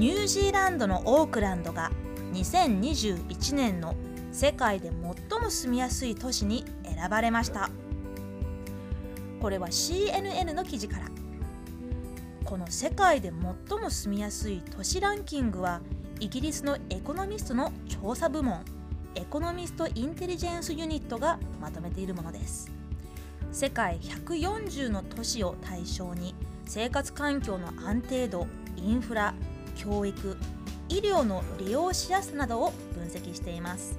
ニュージーランドのオークランドが2021年の世界で最も住みやすい都市に選ばれました。これは CNN の記事から。この世界で最も住みやすい都市ランキングはイギリスのエコノミストの調査部門エコノミスト・インテリジェンス・ユニットがまとめているものです。世界140の都市を対象に生活環境の安定度インフラ教育医療の利用しやすさなどを分析しています。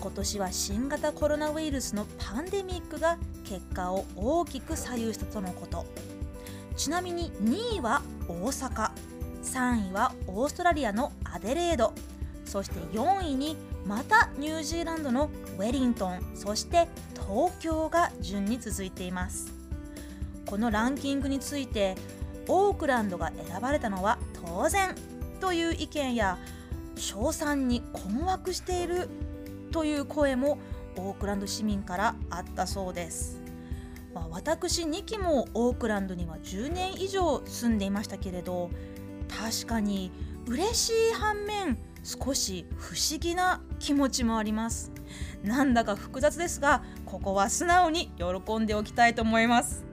今年は新型コロナウイルスのパンデミックが結果を大きく左右したとのこと。ちなみに2位は大阪3位はオーストラリアのアデレード。そして4位にまたニュージーランドのウェリントン。そして東京が順に続いています。このランキングについてオークランドが選ばれたのは当然という意見や賞賛に困惑しているという声もオークランド市民からあったそうです。まあ、私2期もオークランドには10年以上住んでいましたけれど確かに嬉しい反面少し不思議な気持ちもあります。なんだか複雑ですがここは素直に喜んでおきたいと思います。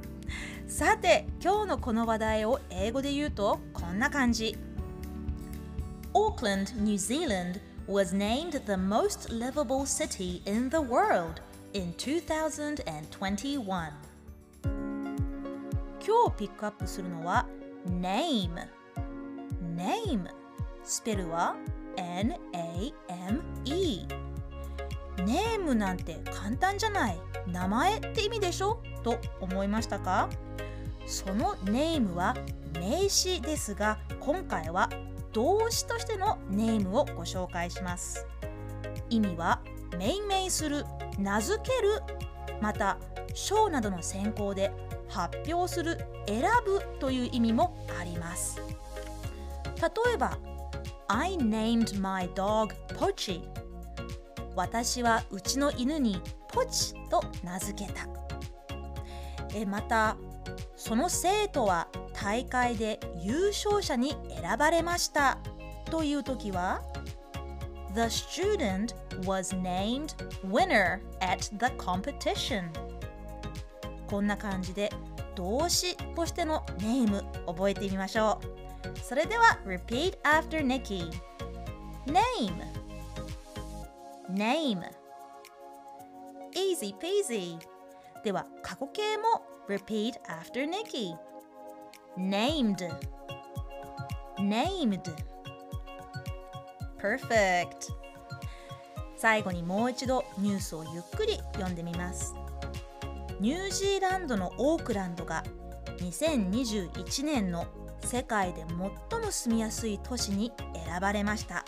さて今日のこの話題を英語で言うとこんな感じ Auckland, New Zealand was named the most livable city in the world in 2021今日ピックアップするのは name name スペルは N-A-M-E ネームなんて簡単じゃない名前って意味でしょと思いましたか？そのネームは名詞ですが今回は動詞としてのネームをご紹介します。意味は命名する名付けるまた賞などの選考で発表する選ぶという意味もあります。例えば I named my dog Pochi 私はうちの犬にポチと名付けた。えまたその生徒は大会で優勝者に選ばれましたという時は The student was named winner at the competition こんな感じで動詞としてのネーム覚えてみましょうそれでは repeat after Nikki name name easy peasy では過去形も repeat after Nikki. Named. Named. Perfect. 最後にもう一度ニュースをゆっくり読んでみます。ニュージーランドのオークランドが2021年の世界で最も住みやすい都市に選ばれました。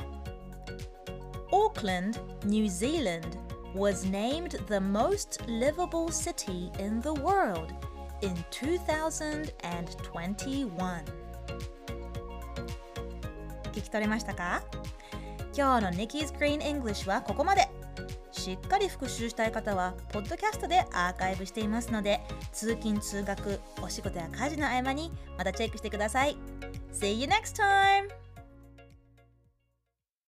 Auckland, New Zealand. Was named the most livable city in the world in 2021聞き取れましたか？今日の Nikki's Green English はここまでしっかり復習したい方は、ポッドキャストでアーカイブしていますので、通勤・通学、お仕事や家事の合間にまたチェックしてください。See you next time!